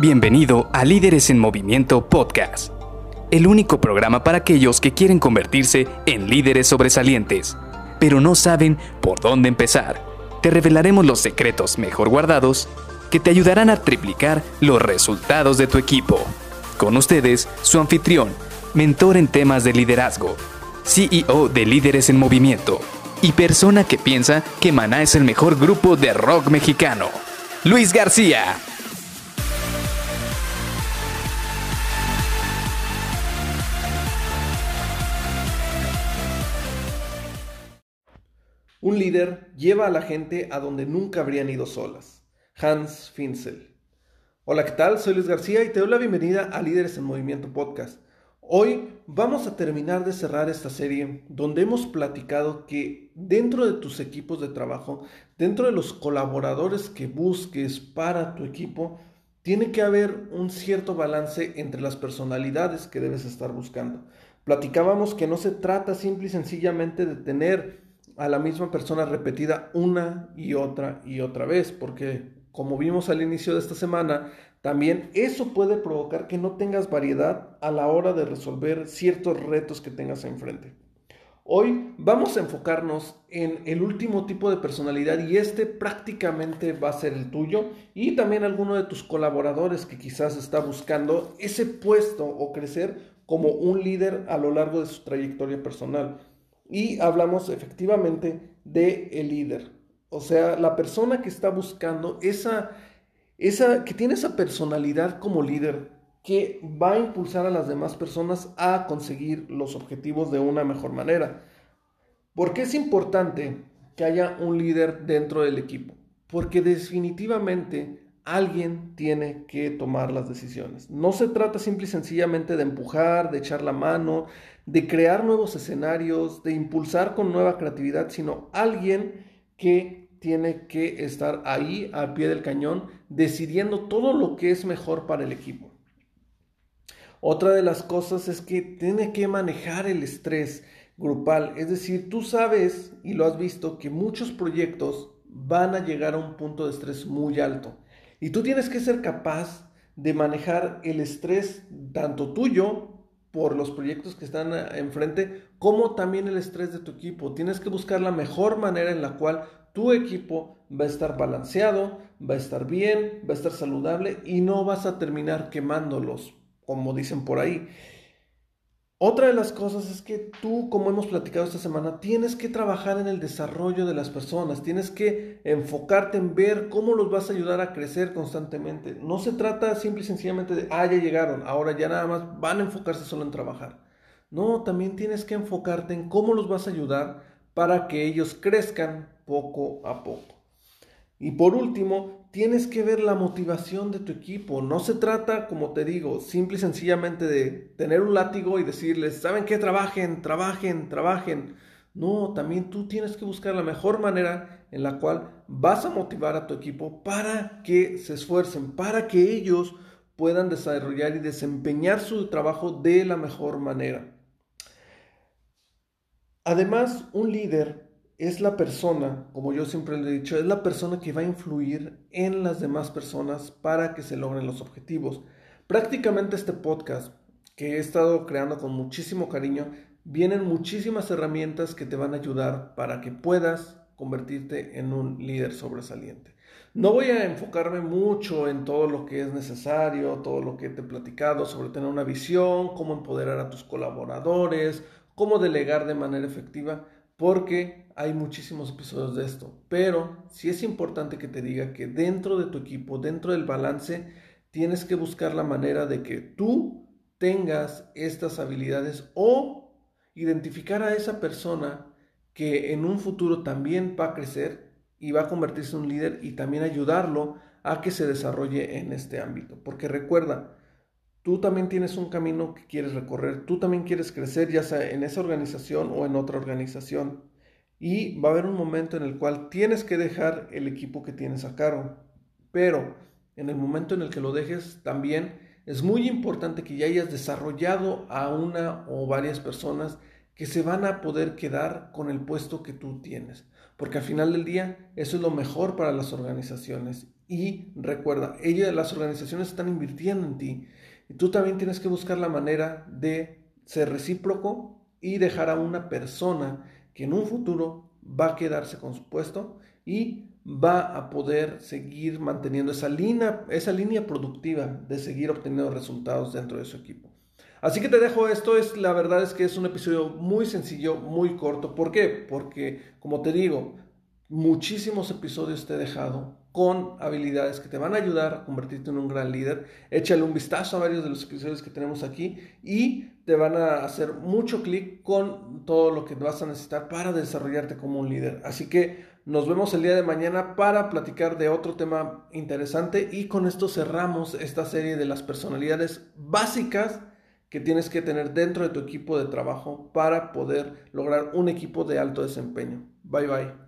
Bienvenido a Líderes en Movimiento Podcast, el único programa para aquellos que quieren convertirse en líderes sobresalientes, pero no saben por dónde empezar. Te revelaremos los secretos mejor guardados que te ayudarán a triplicar los resultados de tu equipo. Con ustedes, su anfitrión, mentor en temas de liderazgo, CEO de Líderes en Movimiento y persona que piensa que Maná es el mejor grupo de rock mexicano, Luis García. Un líder lleva a la gente a donde nunca habrían ido solas. Hans Finzel. Hola, ¿qué tal? Soy Luis García y te doy la bienvenida a Líderes en Movimiento Podcast. Hoy vamos a terminar de cerrar esta serie donde hemos platicado que dentro de tus equipos de trabajo, dentro de los colaboradores que busques para tu equipo, tiene que haber un cierto balance entre las personalidades que debes estar buscando. Platicábamos que no se trata simple y sencillamente de tener a la misma persona repetida una y otra y otra vez, porque como vimos al inicio de esta semana, también eso puede provocar que no tengas variedad a la hora de resolver ciertos retos que tengas enfrente. Hoy vamos a enfocarnos en el último tipo de personalidad y este prácticamente va a ser el tuyo y también alguno de tus colaboradores que quizás está buscando ese puesto o crecer como un líder a lo largo de su trayectoria personal. Y hablamos efectivamente de el líder, o sea, la persona que está buscando esa, esa, que tiene esa personalidad como líder, que va a impulsar a las demás personas a conseguir los objetivos de una mejor manera. ¿Por qué es importante que haya un líder dentro del equipo? Porque definitivamente alguien tiene que tomar las decisiones. No se trata simple y sencillamente de empujar, de echar la mano, de crear nuevos escenarios, de impulsar con nueva creatividad, sino alguien que tiene que estar ahí al pie del cañón decidiendo todo lo que es mejor para el equipo. Otra de las cosas es que tiene que manejar el estrés grupal, es decir, tú sabes y lo has visto que muchos proyectos van a llegar a un punto de estrés muy alto y tú tienes que ser capaz de manejar el estrés tanto tuyo por los proyectos que están enfrente, como también el estrés de tu equipo. Tienes que buscar la mejor manera en la cual tu equipo va a estar balanceado, va a estar bien, va a estar saludable y no vas a terminar quemándolos, como dicen por ahí. Otra de las cosas es que tú, como hemos platicado esta semana, tienes que trabajar en el desarrollo de las personas, tienes que enfocarte en ver cómo los vas a ayudar a crecer constantemente. No se trata simple y sencillamente de, ah, ya llegaron, ahora ya nada más van a enfocarse solo en trabajar. No, también tienes que enfocarte en cómo los vas a ayudar para que ellos crezcan poco a poco. Y por último, tienes que ver la motivación de tu equipo. No se trata, como te digo, simple y sencillamente de tener un látigo y decirles, ¿saben qué? Trabajen, trabajen, trabajen. No, también tú tienes que buscar la mejor manera en la cual vas a motivar a tu equipo para que se esfuercen, para que ellos puedan desarrollar y desempeñar su trabajo de la mejor manera. Además, un líder es la persona, como yo siempre le he dicho, es la persona que va a influir en las demás personas para que se logren los objetivos. Prácticamente este podcast que he estado creando con muchísimo cariño, vienen muchísimas herramientas que te van a ayudar para que puedas convertirte en un líder sobresaliente. No voy a enfocarme mucho en todo lo que es necesario, todo lo que te he platicado sobre tener una visión, cómo empoderar a tus colaboradores, cómo delegar de manera efectiva, porque hay muchísimos episodios de esto, pero sí es importante que te diga que dentro de tu equipo, dentro del balance, tienes que buscar la manera de que tú tengas estas habilidades o identificar a esa persona que en un futuro también va a crecer y va a convertirse en un líder y también ayudarlo a que se desarrolle en este ámbito. Porque recuerda, tú también tienes un camino que quieres recorrer, tú también quieres crecer ya sea en esa organización o en otra organización. Y va a haber un momento en el cual tienes que dejar el equipo que tienes a cargo. Pero en el momento en el que lo dejes, también es muy importante que ya hayas desarrollado a una o varias personas que se van a poder quedar con el puesto que tú tienes. Porque al final del día, eso es lo mejor para las organizaciones. Y recuerda, ellas, las organizaciones están invirtiendo en ti. Y tú también tienes que buscar la manera de ser recíproco y dejar a una persona que en un futuro va a quedarse con su puesto y va a poder seguir manteniendo esa línea, esa línea productiva de seguir obteniendo resultados dentro de su equipo. Así que te dejo esto, es la verdad es que es un episodio muy sencillo, muy corto. ¿Por qué? Porque, como te digo, muchísimos episodios te he dejado con habilidades que te van a ayudar a convertirte en un gran líder. Échale un vistazo a varios de los episodios que tenemos aquí y te van a hacer mucho clic con todo lo que vas a necesitar para desarrollarte como un líder. Así que nos vemos el día de mañana para platicar de otro tema interesante y con esto cerramos esta serie de las personalidades básicas que tienes que tener dentro de tu equipo de trabajo para poder lograr un equipo de alto desempeño. Bye bye.